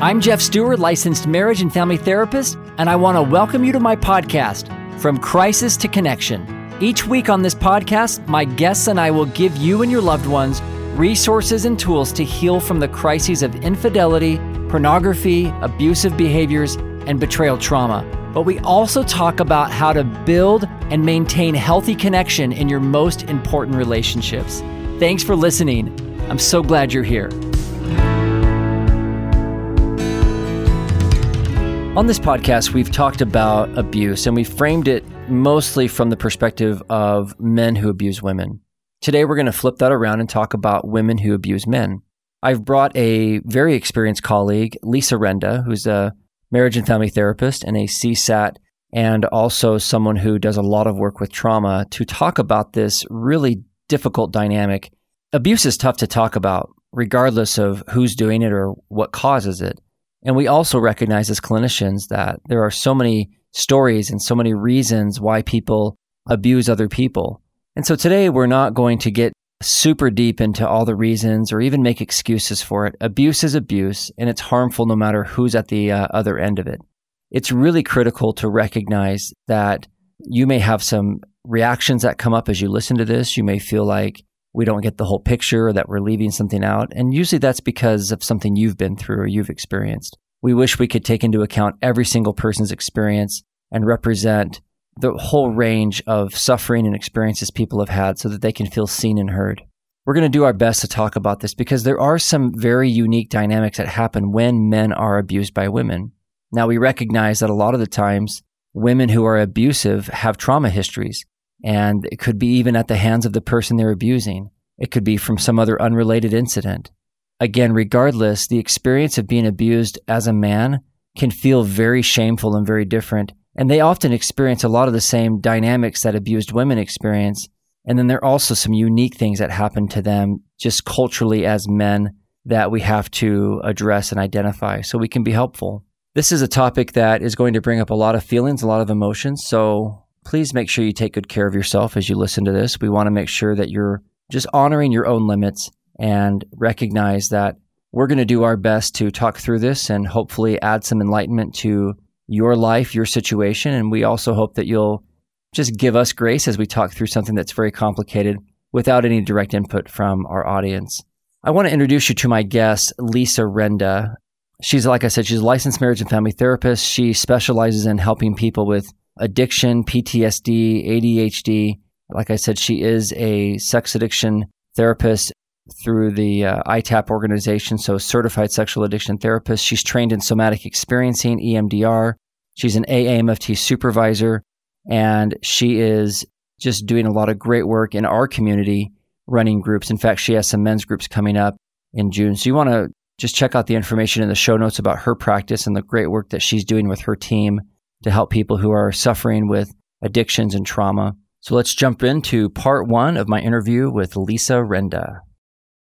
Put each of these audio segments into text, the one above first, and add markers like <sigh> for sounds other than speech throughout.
I'm Geoff Steurer, licensed marriage and family therapist, and I want to welcome you to my podcast, From Crisis to Connection. Each week on this podcast, my guests and I will give you and your loved ones resources and tools to heal from the crises of infidelity, pornography, abusive behaviors, and betrayal trauma. But we also talk about how to build and maintain healthy connection in your most important relationships. Thanks for listening. I'm so glad you're here. On this podcast, we've talked about abuse and we framed it mostly from the perspective of men who abuse women. Today, we're going to flip that around and talk about women who abuse men. I've brought a very experienced colleague, Lisa Renda, who's a marriage and family therapist and a CSAT, and also someone who does a lot of work with trauma to talk about this really difficult dynamic. Abuse is tough to talk about, regardless of who's doing it or what causes it. And we also recognize as clinicians that there are so many stories and so many reasons why people abuse other people. And so today we're not going to get super deep into all the reasons or even make excuses for it. Abuse is abuse and it's harmful no matter who's at the uh, other end of it. It's really critical to recognize that you may have some reactions that come up as you listen to this. You may feel like we don't get the whole picture or that we're leaving something out. And usually that's because of something you've been through or you've experienced. We wish we could take into account every single person's experience and represent the whole range of suffering and experiences people have had so that they can feel seen and heard. We're going to do our best to talk about this because there are some very unique dynamics that happen when men are abused by women. Now, we recognize that a lot of the times women who are abusive have trauma histories and it could be even at the hands of the person they're abusing. It could be from some other unrelated incident. Again, regardless, the experience of being abused as a man can feel very shameful and very different. And they often experience a lot of the same dynamics that abused women experience. And then there are also some unique things that happen to them just culturally as men that we have to address and identify so we can be helpful. This is a topic that is going to bring up a lot of feelings, a lot of emotions. So please make sure you take good care of yourself as you listen to this. We want to make sure that you're just honoring your own limits and recognize that we're going to do our best to talk through this and hopefully add some enlightenment to your life, your situation. And we also hope that you'll just give us grace as we talk through something that's very complicated without any direct input from our audience. I want to introduce you to my guest, Lisa Renda. She's, like I said, she's a licensed marriage and family therapist. She specializes in helping people with addiction, PTSD, ADHD. Like I said, she is a sex addiction therapist through the uh, IITAP organization, so certified sexual addiction therapist. She's trained in somatic experiencing, EMDR. She's an AAMFT supervisor, and she is just doing a lot of great work in our community running groups. In fact, she has some men's groups coming up in June. So you want to just check out the information in the show notes about her practice and the great work that she's doing with her team to help people who are suffering with addictions and trauma. So let's jump into part one of my interview with Lisa Renda.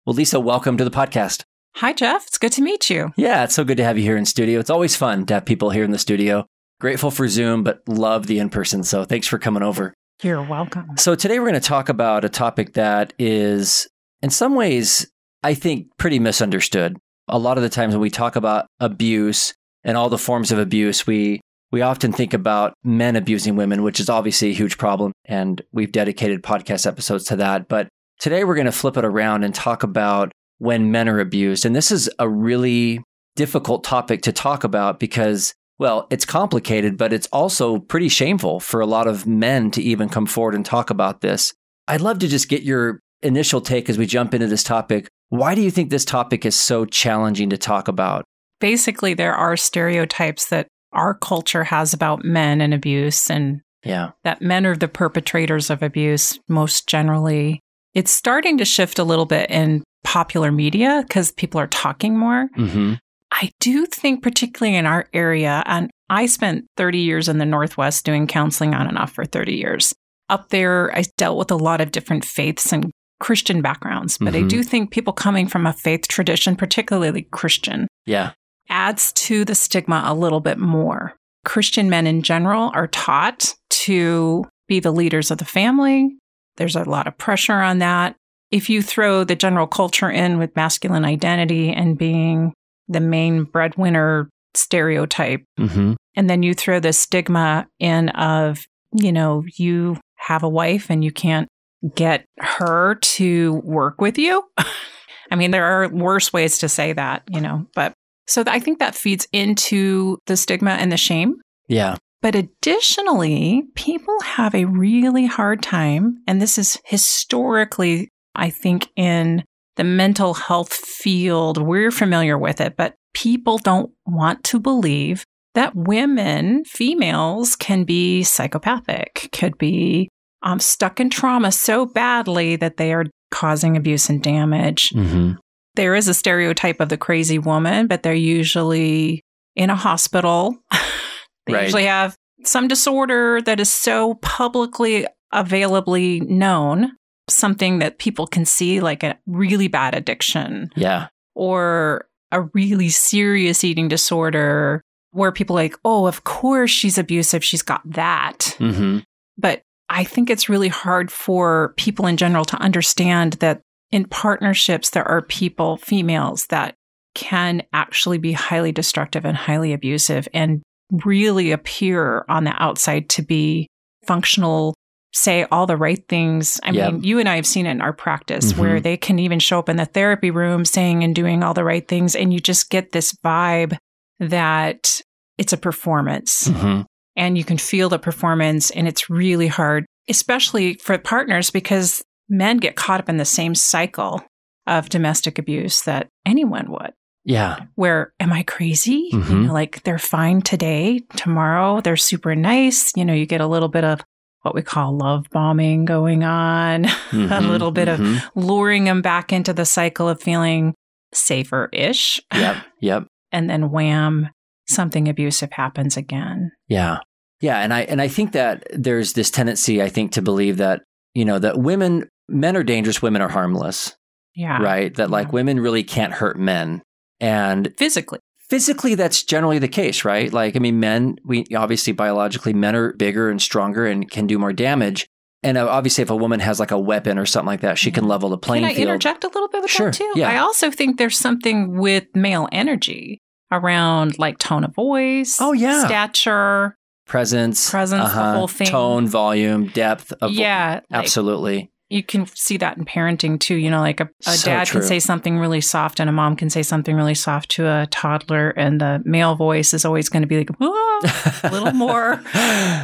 Well, Lisa, welcome to the podcast. Hi, Geoff. It's good to meet you. Yeah, it's so good to have you here in studio. It's always fun to have people here in the studio. Grateful for Zoom, but love the in person. So thanks for coming over. You're welcome. So today we're going to talk about a topic that is, in some ways, I think pretty misunderstood. A lot of the times when we talk about abuse and all the forms of abuse, we we often think about men abusing women, which is obviously a huge problem. And we've dedicated podcast episodes to that. But today we're going to flip it around and talk about when men are abused. And this is a really difficult topic to talk about because, well, it's complicated, but it's also pretty shameful for a lot of men to even come forward and talk about this. I'd love to just get your initial take as we jump into this topic. Why do you think this topic is so challenging to talk about? Basically, there are stereotypes that our culture has about men and abuse and yeah. that men are the perpetrators of abuse most generally. It's starting to shift a little bit in popular media because people are talking more. Mm-hmm. I do think, particularly in our area, and I spent 30 years in the Northwest doing counseling on and off for 30 years. Up there, I dealt with a lot of different faiths and Christian backgrounds, but mm-hmm. I do think people coming from a faith tradition, particularly Christian, yeah, adds to the stigma a little bit more. Christian men in general are taught to be the leaders of the family. There's a lot of pressure on that. If you throw the general culture in with masculine identity and being the main breadwinner stereotype. Mm-hmm. And then you throw the stigma in of, you know, you have a wife and you can't get her to work with you. <laughs> I mean, there are worse ways to say that, you know, but so I think that feeds into the stigma and the shame. Yeah. But additionally, people have a really hard time, and this is historically, I think, in the mental health field, we're familiar with it, but people don't want to believe that women, females, can be psychopathic, could be um, stuck in trauma so badly that they are causing abuse and damage. Mm-hmm. There is a stereotype of the crazy woman, but they're usually in a hospital. <laughs> they Right. usually have some disorder that is so publicly availably known, something that people can see, like a really bad addiction Yeah. or a really serious eating disorder where people are like, oh, of course she's abusive. She's got that. Mm-hmm. But I think it's really hard for people in general to understand that in partnerships, there are people, females, that can actually be highly destructive and highly abusive and really appear on the outside to be functional, say all the right things. I Yep. mean, you and I have seen it in our practice Mhm. where they can even show up in the therapy room saying and doing all the right things. And you just get this vibe that it's a performance Mm-hmm. and you can feel the performance and it's really hard especially for partners because men get caught up in the same cycle of domestic abuse that anyone would Yeah. where am i crazy you Mhm. know like they're fine today tomorrow they're super nice you know you get a little bit of what we call love bombing going on <laughs> a Mhm. little bit of Mhm. luring them back into the cycle of feeling safer-ish Yep. Yep. <laughs> and then wham something abusive happens again Yeah. Yeah, and I and I think that there's this tendency I think to believe that, you know, that women men are dangerous, women are harmless, yeah right? That like Yeah. women really can't hurt men. And physically physically that's generally the case, right? Like I mean men, we obviously biologically men are bigger and stronger and can do more damage. And uh, obviously if a woman has like a weapon or something like that, she can level the playing field. Can I field. interject a little bit with Sure, that too? yeah. I also think there's something with male energy around like tone of voice, Oh, yeah. stature, Presence, Presence, the uh-huh, whole thing. tone, volume, depth of yeah, like, absolutely. You can see that in parenting too. You know, like a, a So dad true. can say something really soft, and a mom can say something really soft to a toddler, and the male voice is always going to be like, "Ah, a little <laughs> more,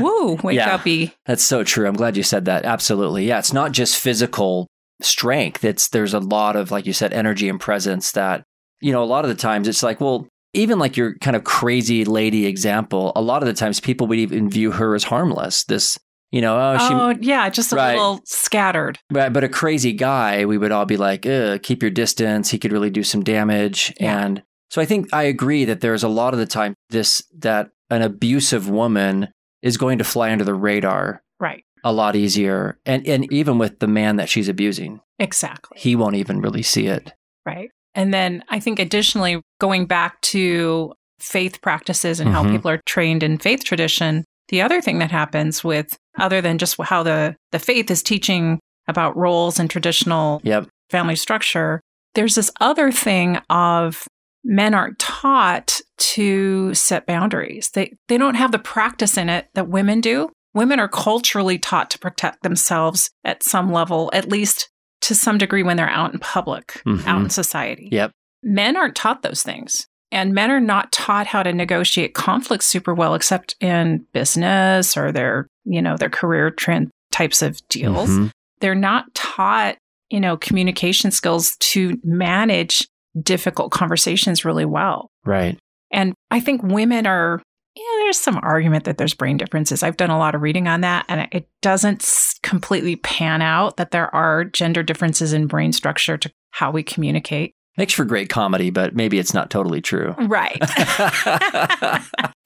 woo, wake Yeah. uppy. That's so true. I'm glad you said that. Absolutely. Yeah, it's not just physical strength. It's there's a lot of like you said energy and presence that you know, a lot of the times it's like, well, even like your kind of crazy lady example, a lot of the times people would even view her as harmless. This, you know, oh, she oh, yeah, just a Right. little scattered. Right, but a crazy guy, we would all be like, keep your distance. He could really do some damage. Yeah. And so I think I agree that there's a lot of the time this that an abusive woman is going to fly under the radar Right. a lot easier. And and even with the man that she's abusing, Exactly. he won't even really see it. Right. And then I think additionally, going back to faith practices and how Mhm. people are trained in faith tradition, the other thing that happens with other than just how the, the faith is teaching about roles and traditional Yep. family structure, there's this other thing of men aren't taught to set boundaries. They they don't have the practice in it that women do. Women are culturally taught to protect themselves at some level, at least to some degree when they're out in public, Mhm. out in society. Yep. Men aren't taught those things. And men are not taught how to negotiate conflict super well, except in business or their, you know, their career trend types of deals Mhm. they're not taught, you know, communication skills to manage difficult conversations really well. Right. And I think women are, yeah, there's some argument that there's brain differences. I've done a lot of reading on that, and it doesn't completely pan out that there are gender differences in brain structure to how we communicate. Makes for great comedy, but maybe it's not totally true. Right. <laughs>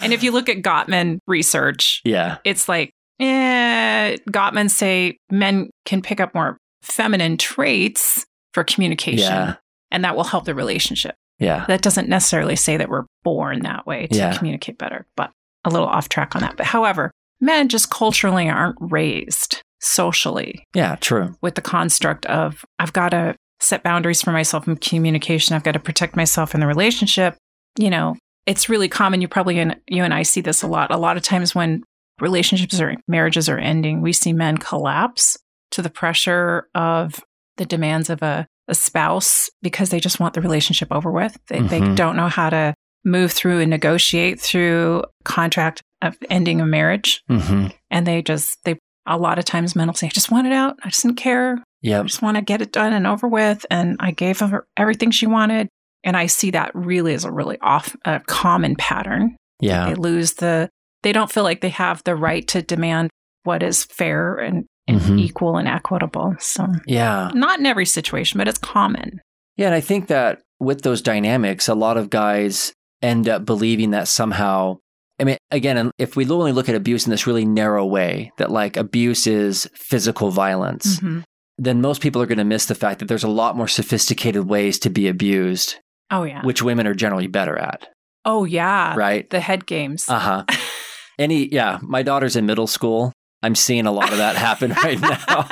and if you look at Gottman research, yeah. it's like, eh, Gottman say men can pick up more feminine traits for communication, Yeah. and that will help the relationship. Yeah. That doesn't necessarily say that we're born that way to Yeah. communicate better, but a little off track on that. But however, men just culturally aren't raised socially Yeah. True. with the construct of I've got to set boundaries for myself in communication. I've got to protect myself in the relationship. you know, it's really common. You probably, and you and I see this a lot. A lot of times when relationships or marriages are ending, we see men collapse to the pressure of the demands of a, a spouse because they just want the relationship over with. They, they Mhm. don't know how to move through and negotiate through contract of ending a marriage. Mm-hmm. And they just, they, a lot of times men will say, I just want it out. I just didn't care. I just want to get it done and over with. And I gave her everything she wanted. And I see that really as a really off, a common pattern. Yeah. They lose the, they don't feel like they have the right to demand what is fair and, and Mhm. equal and equitable. So, Yeah. not in every situation, but it's common. Yeah. And I think that with those dynamics, a lot of guys end up believing that somehow, I mean, again, if we only look at abuse in this really narrow way, that like abuse is physical violence, Mhm. then most people are going to miss the fact that there's a lot more sophisticated ways to be abused, Oh, yeah. which women are generally better at. Oh, yeah. Right. The head games. Uh huh. <laughs> Any, yeah, my daughter's in middle school. I'm seeing a lot of that happen <laughs> right now.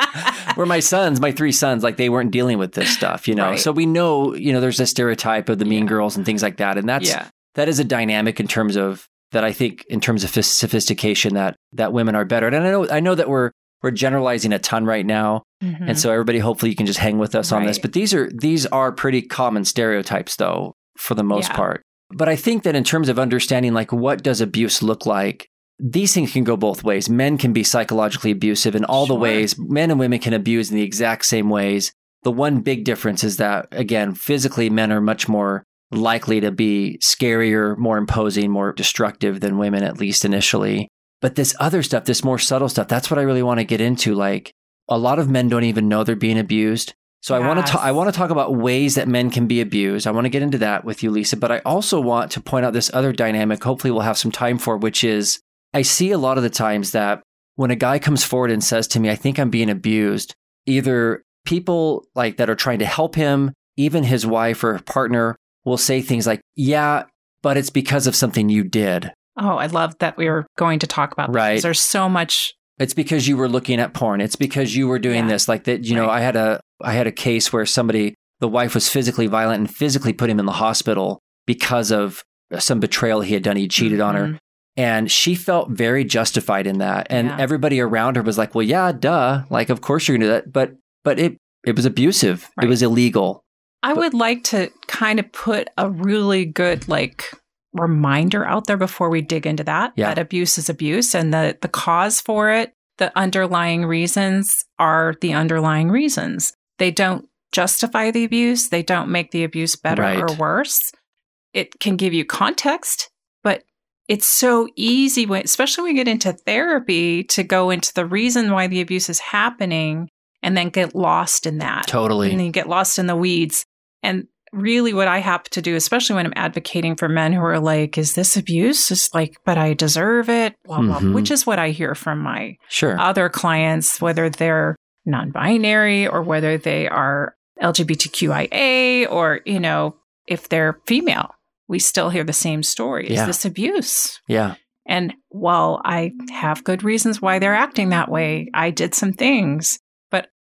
Where my sons, my three sons, like they weren't dealing with this stuff, you know. Right. So we know, you know, there's a stereotype of the mean Yeah. girls and things like that, and that's yeah. that is a dynamic in terms of that. I think in terms of sophistication that that women are better. And I know I know that we're we're generalizing a ton right now, Mhm. and so everybody hopefully you can just hang with us on this. But these are these are pretty common stereotypes, though, for the most Yeah. part. But I think that in terms of understanding, like what does abuse look like, these things can go both ways. Men can be psychologically abusive in all the ways. Men and women can abuse in the exact same ways. The one big difference is that, again, physically, men are much more likely to be scarier, more imposing, more destructive than women, at least initially. But this other stuff, this more subtle stuff, that's what I really want to get into. Like a lot of men don't even know they're being abused. So I want to ta- I want to talk about ways that men can be abused. I want to get into that with you, Lisa. But I also want to point out this other dynamic. Hopefully, we'll have some time for, which is I see a lot of the times that when a guy comes forward and says to me, "I think I'm being abused," either people like that are trying to help him, even his wife or partner, will say things like, "Yeah, but it's because of something you did." Oh, I love that we were going to talk about this. Right. There's so much. it's because you were looking at porn it's because you were doing Yeah. this like that you know Right. i had a i had a case where somebody the wife was physically violent and physically put him in the hospital because of some betrayal he had done he cheated on her Mhm. and she felt very justified in that and Yeah. everybody around her was like well yeah duh like of course you're gonna do that but but it it was abusive it was illegal I would like to kind of put a really good like reminder out there before we dig into that. Yeah. That abuse is abuse and the the cause for it, the underlying reasons are the underlying reasons. They don't justify the abuse, they don't make the abuse better Right. or worse. It can give you context, but it's so easy when especially when we get into therapy to go into the reason why the abuse is happening and then get lost in that and totally then you get lost in the weeds. And really, what I have to do, especially when I'm advocating for men who are like, "Is this abuse?" It's like, "But I deserve it," blah, blah, Mhm. which is what I hear from my sure other clients, whether they're non-binary or whether they are LGBTQIA or you know if they're female. We still hear the same story. Is Yeah. this abuse? yeah And while I have good reasons why they're acting that way, I did some things,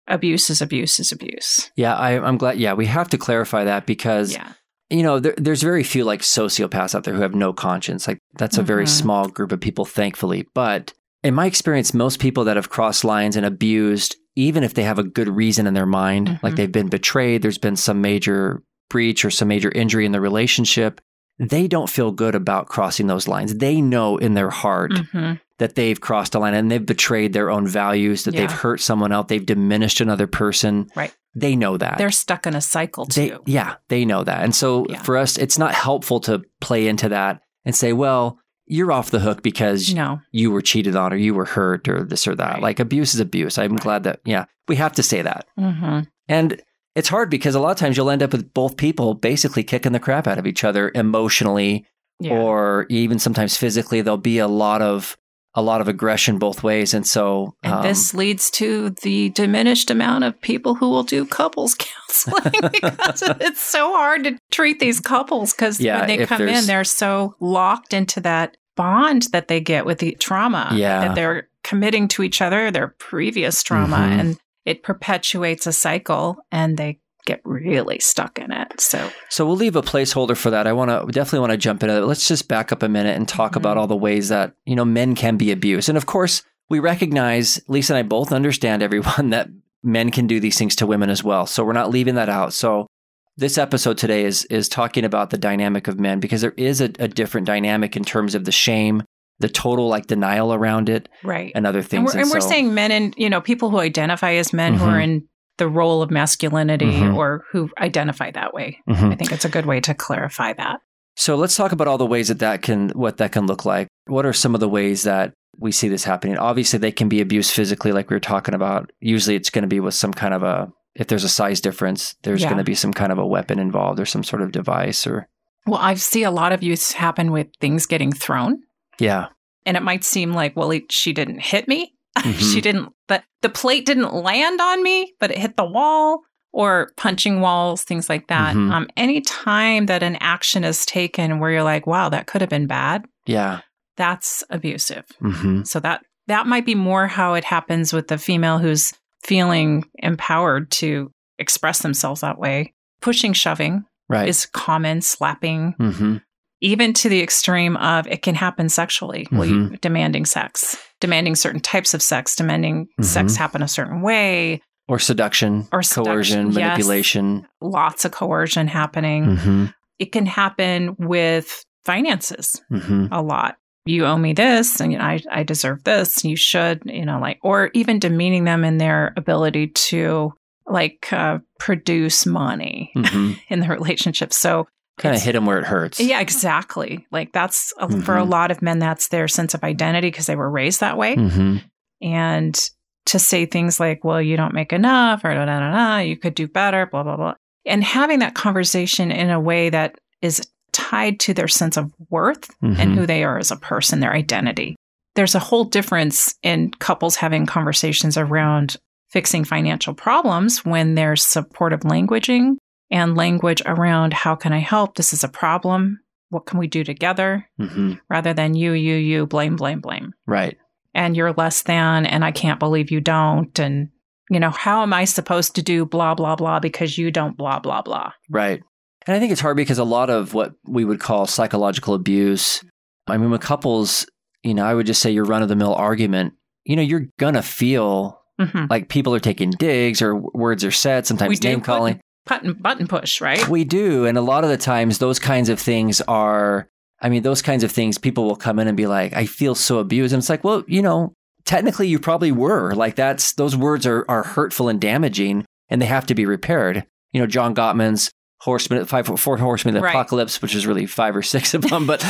abuse is abuse is abuse. yeah I, i'm glad yeah we have to clarify that because Yeah. you know, there, there's very few like sociopaths out there who have no conscience. Like that's a very Mhm. small group of people, thankfully. But in my experience, most people that have crossed lines and abused, even if they have a good reason in their mind, like Mhm. they've been betrayed, there's been some major breach or some major injury in the relationship, they don't feel good about crossing those lines. They know in their heart Mhm. That they've crossed a line and they've betrayed their own values, that they've hurt someone else, they've diminished another person. Right. They know that. They're stuck in a cycle They, too. yeah, they know that. And so Yeah. for us, it's not helpful to play into that and say, well, you're off the hook because no. you were cheated on or you were hurt or this or that. Right. Like abuse is abuse. I'm Right. glad that, yeah, we have to say that. hmm And it's hard because a lot of times you'll end up with both people basically kicking the crap out of each other emotionally Yeah. or even sometimes physically. There'll be a lot of, a lot of aggression both ways. And so, and um, this leads to the diminished amount of people who will do couples <laughs> counseling <laughs> because it's so hard to treat these couples because Yeah, when they come in, they're so locked into that bond that they get with the trauma Yeah. that they're committing to each other, their previous trauma, Mhm. and it perpetuates a cycle and they get really stuck in it. So, So we'll leave a placeholder for that. I want to definitely want to jump into that. Let's just back up a minute and talk Mhm. about all the ways that, you know, men can be abused. And of course, we recognize, Lisa and I both understand <laughs> everyone that men can do these things to women as well. So we're not leaving that out. So this episode today is is talking about the dynamic of men because there is a, a different dynamic in terms of the shame, the total like denial around it, right. and other And things. we're, and we're so- saying men and, you know, people who identify as men who are Mhm. in the role of masculinity Mhm. or who identify that way. Mhm. I think it's a good way to clarify that. So let's talk about all the ways that that can, what that can look like. What are some of the ways that we see this happening? Obviously, they can be abused physically, like we were talking about. Usually, it's going to be with some kind of a, if there's a size difference, there's Yeah. going to be some kind of a weapon involved or some sort of device or, Well, I see a lot of use happen with things getting thrown. yeah. And it might seem like, well, she didn't hit me. Mhm. <laughs> she didn't, the, the plate didn't land on me, but it hit the wall or punching walls, things like that. Mhm. Um, any time that an action is taken where you're like, wow, that could have been bad, Yeah. that's abusive. hmm So that that might be more how it happens with the female who's feeling empowered to express themselves that way. Pushing, shoving Right. is common, slapping, hmm even to the extreme of it can happen sexually. Mm-hmm. demanding sex, demanding certain types of sex, demanding Mhm. sex happen a certain way, Or seduction, Or coercion, yes. manipulation. lots of coercion happening. hmm It can happen with finances. hmm a lot. You owe me this, and you know, I, I deserve this. You should, you know, like, or even demeaning them in their ability to like uh, produce money hmm <laughs> in the relationship. So, Kind of hit them where it hurts. yeah, exactly. Like that's uh for a Mhm. lot of men, that's their sense of identity because they were raised that way. hmm And to say things like, "Well, you don't make enough," or "da da da da," you could do better, blah blah blah, and having that conversation in a way that is tied to their sense of worth and Mhm. who they are as a person, their identity. There's a whole difference in couples having conversations around fixing financial problems when there's supportive languaging and language around how can I help? This is a problem. What can we do together? hmm Rather than you, you, you, blame, blame, blame. Right. And you're less than, and I can't believe you don't. And, you know, how am I supposed to do blah, blah, blah because you don't blah, blah, blah? Right. And I think it's hard because a lot of what we would call psychological abuse, I mean, with couples, you know, I would just say your run of the mill argument, you know, you're going to feel hmm like people are taking digs or words are said, sometimes We name calling. Button, button push, right? We do. And a lot of the times, those kinds of things are, I mean, those kinds of things, people will come in and be like, I feel so abused. And it's like, well, you know, technically you probably were. Like, that's, those words are, are hurtful and damaging and they have to be repaired. You know, John Gottman's Horseman, five, four horsemen of the Right. apocalypse, which is really five or six of them. But,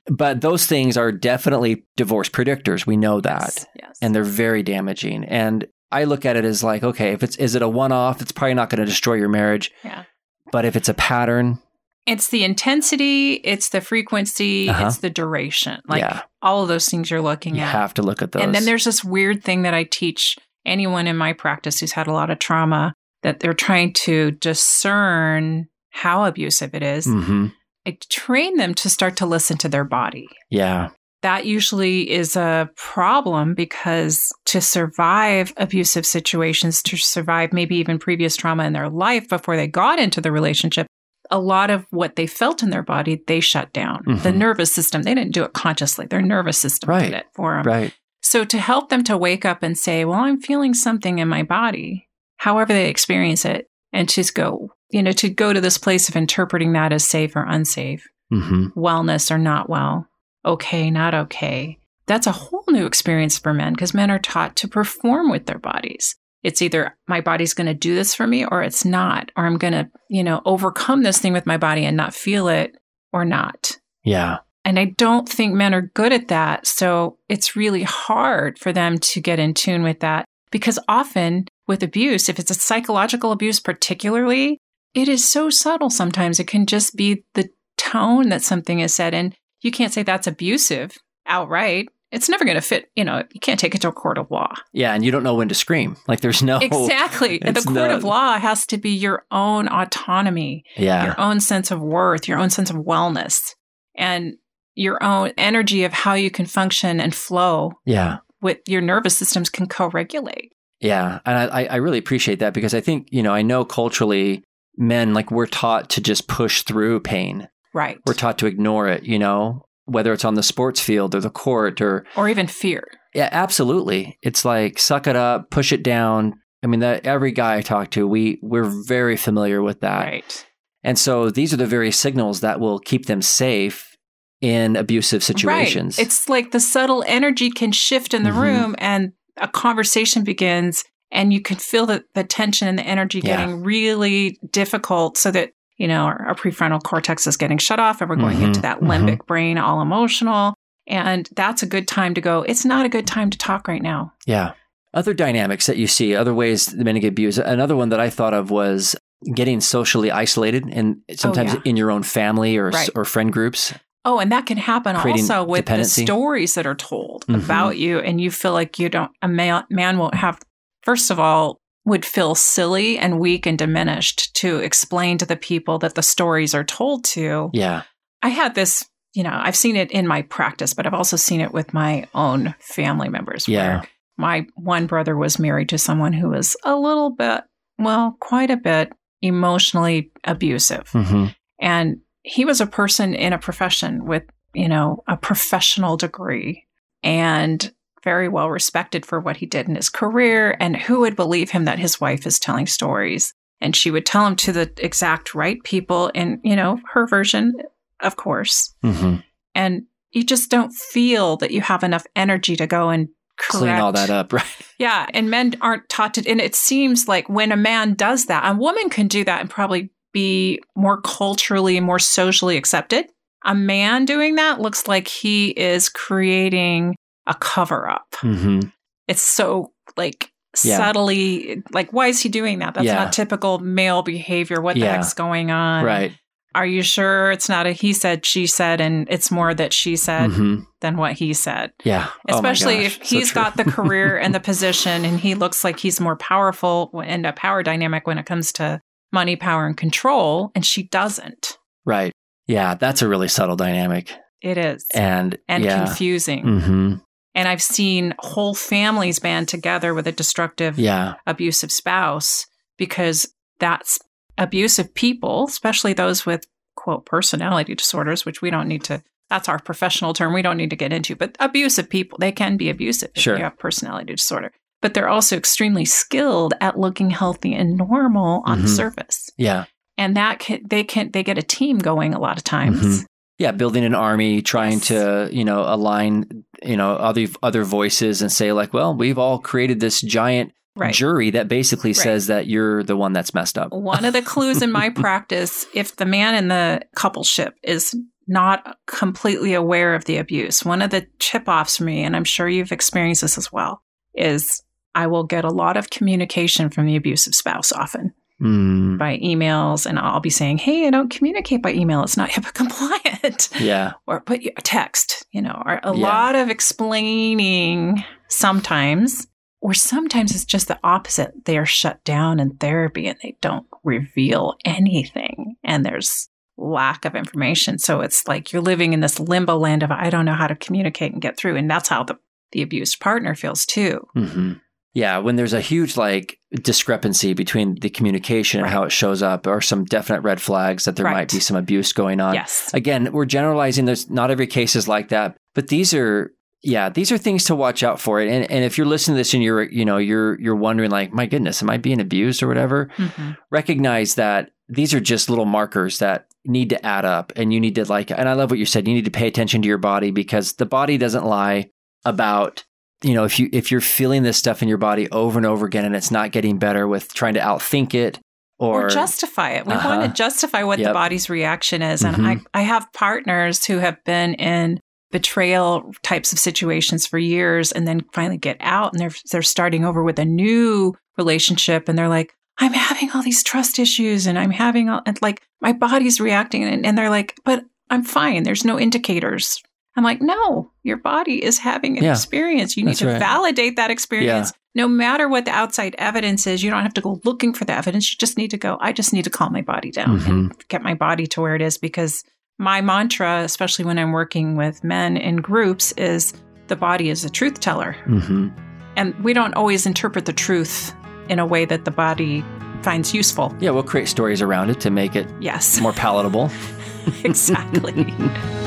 <laughs> but those things are definitely divorce predictors. We know that Yes, yes. and they're very damaging. And I look at it as like, okay, if it's is it a one off, it's probably not going to destroy your marriage. Yeah. But if it's a pattern, It's the intensity, it's the frequency, Uh-huh. it's the duration. Like yeah, all of those things you're looking you at. You have to look at those. And then there's this weird thing that I teach anyone in my practice who's had a lot of trauma that they're trying to discern how abusive it is. hmm I train them to start to listen to their body. yeah, That usually is a problem because to survive abusive situations, to survive maybe even previous trauma in their life before they got into the relationship, a lot of what they felt in their body, they shut down. The Mhm. nervous system, they didn't do it consciously. Their nervous system Right. did it for them. right. So to help them to wake up and say, well, I'm feeling something in my body, however they experience it, and just go, you know, to go to this place of interpreting that as safe or unsafe, hmm wellness or not well, okay, not okay. That's a whole new experience for men because men are taught to perform with their bodies. It's either my body's going to do this for me or it's not, or I'm going to, you know, overcome this thing with my body and not feel it or not. Yeah, And I don't think men are good at that. So it's really hard for them to get in tune with that because often with abuse, if it's a psychological abuse, particularly, it is so subtle sometimes. It can just be the tone that something is said. And you can't say that's abusive outright. It's never going to fit, you know, you can't take it to a court of law. yeah, and you don't know when to scream. Like there's no <laughs> exactly. The court of law has to be your own autonomy Yeah, your own sense of worth, your own sense of wellness, and your own energy of how you can function and flow yeah, with your nervous systems can co regulate. Yeah. And I, I really appreciate that because I think, you know, I know culturally men, like we're taught to just push through pain. Right. We're taught to ignore it, you know, whether it's on the sports field or the court or or even fear. Yeah, absolutely. It's like suck it up, push it down. I mean, that every guy I talk to, we we're very familiar with that. Right. And so these are the very signals that will keep them safe in abusive situations. Right. It's like the subtle energy can shift in the Mhm. room and a conversation begins and you can feel the, the tension and the energy Yeah. getting really difficult so that, you know, our, our prefrontal cortex is getting shut off and we're going Mhm. into that limbic brain, all emotional. And that's a good time to go. It's not a good time to talk right now. Yeah. Other dynamics that you see, other ways that men get abused. Another one that I thought of was getting socially isolated and sometimes yeah. in your own family or, Right. or friend groups. Oh, and that can happen also with dependency. the stories that are told Mhm. about you, and you feel like you don't. A man, man won't have. First of all, would feel silly and weak and diminished to explain to the people that the stories are told to. Yeah. I had this. You know, I've seen it in my practice, but I've also seen it with my own family members. Yeah. My one brother was married to someone who was a little bit, well, quite a bit emotionally abusive hmm and he was a person in a profession with you know a professional degree and very well respected for what he did in his career and who would believe him that his wife is telling stories and she would tell him to the exact right people in you know her version of course hmm and you just don't feel that you have enough energy to go and Clean all that up, <laughs> right? yeah, and men aren't taught to. And it seems like when a man does that, a woman can do that and probably be more culturally, more socially accepted. A man doing that looks like he is creating a cover up. hmm It's so like Yeah. subtly like why is he doing that? That's Yeah. not typical male behavior. What the heck's going on? Right. Are you sure it's not a he said, she said, and it's more that she said hmm than what he said? Yeah. Oh especially gosh, if he's true. got the <laughs> career and the position and he looks like he's more powerful in a power dynamic when it comes to money power and control and she doesn't right. Yeah, that's a really subtle dynamic. it is And, and yeah. confusing hmm and i've seen whole families band together with a destructive Yeah. abusive spouse because that's abusive people especially those with quote personality disorders which we don't need to that's our professional term we don't need to get into but abusive people they can be abusive if you have personality disorder but they're also extremely skilled at looking healthy and normal on the Mhm. surface Yeah. and that can, they can they get a team going a lot of times Mhm. Yeah, building an army, trying Yes. to, you know, align, you know, other other voices and say like, well, we've all created this giant right jury that basically Right. says that you're the one that's messed up. One of the clues in my <laughs> practice, if the man in the coupleship is not completely aware of the abuse, one of the tip offs for me, and I'm sure you've experienced this as well, is I will get a lot of communication from the abusive spouse often Mm, by emails, and I'll be saying, Hey, I don't communicate by email. It's not <laughs> HIPAA compliant. yeah. <laughs> or put a text, you know, or a Yeah. lot of explaining sometimes, or sometimes it's just the opposite. They are shut down in therapy and they don't reveal anything, and there's lack of information. So it's like you're living in this limbo land of I don't know how to communicate and get through, and that's how the the abused partner feels too. hmm Yeah, when there's a huge like discrepancy between the communication and how it shows up, or some definite red flags that there Right. might be some abuse going on. yes, Again, we're generalizing. There's not every case is like that, but these are yeah, these are things to watch out for. And and if you're listening to this and you're you know you're you're wondering like, my goodness, am I being abused or whatever? Mhm. Recognize that these are just little markers that need to add up, and you need to like. And I love what you said. You need to pay attention to your body because the body doesn't lie about you know if you if you're feeling this stuff in your body over and over again and it's not getting better with trying to outthink it or, or, justify it. We want Uh-huh. to justify what the body's reaction is. And Mhm. I, I have partners who have been in betrayal types of situations for years and then finally get out and they're they're starting over with a new relationship and they're like, I'm having all these trust issues and I'm having all and like my body's reacting and, and they're like, but I'm fine. There's no indicators. I'm like, no, your body is having an Yeah. experience. You need to right. validate that experience no matter what the outside evidence is, you don't have to go looking for the evidence. You just need to go, I just need to calm my body down and get my body to where it is because my mantra, especially when I'm working with men in groups, is the body is a truth teller. hmm And we don't always interpret the truth in a way that the body finds useful. Yeah, we'll create stories around it to make it Yes, more palatable. <laughs> exactly. <laughs>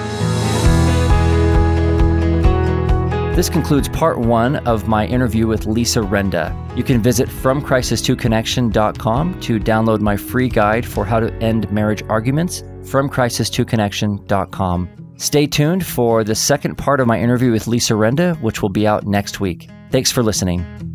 This concludes part one of my interview with Lisa Renda. You can visit FromCrisis2Connection.com to download my free guide for how to end marriage arguments. FromCrisis2Connection.com. Stay tuned for the second part of my interview with Lisa Renda, which will be out next week. Thanks for listening.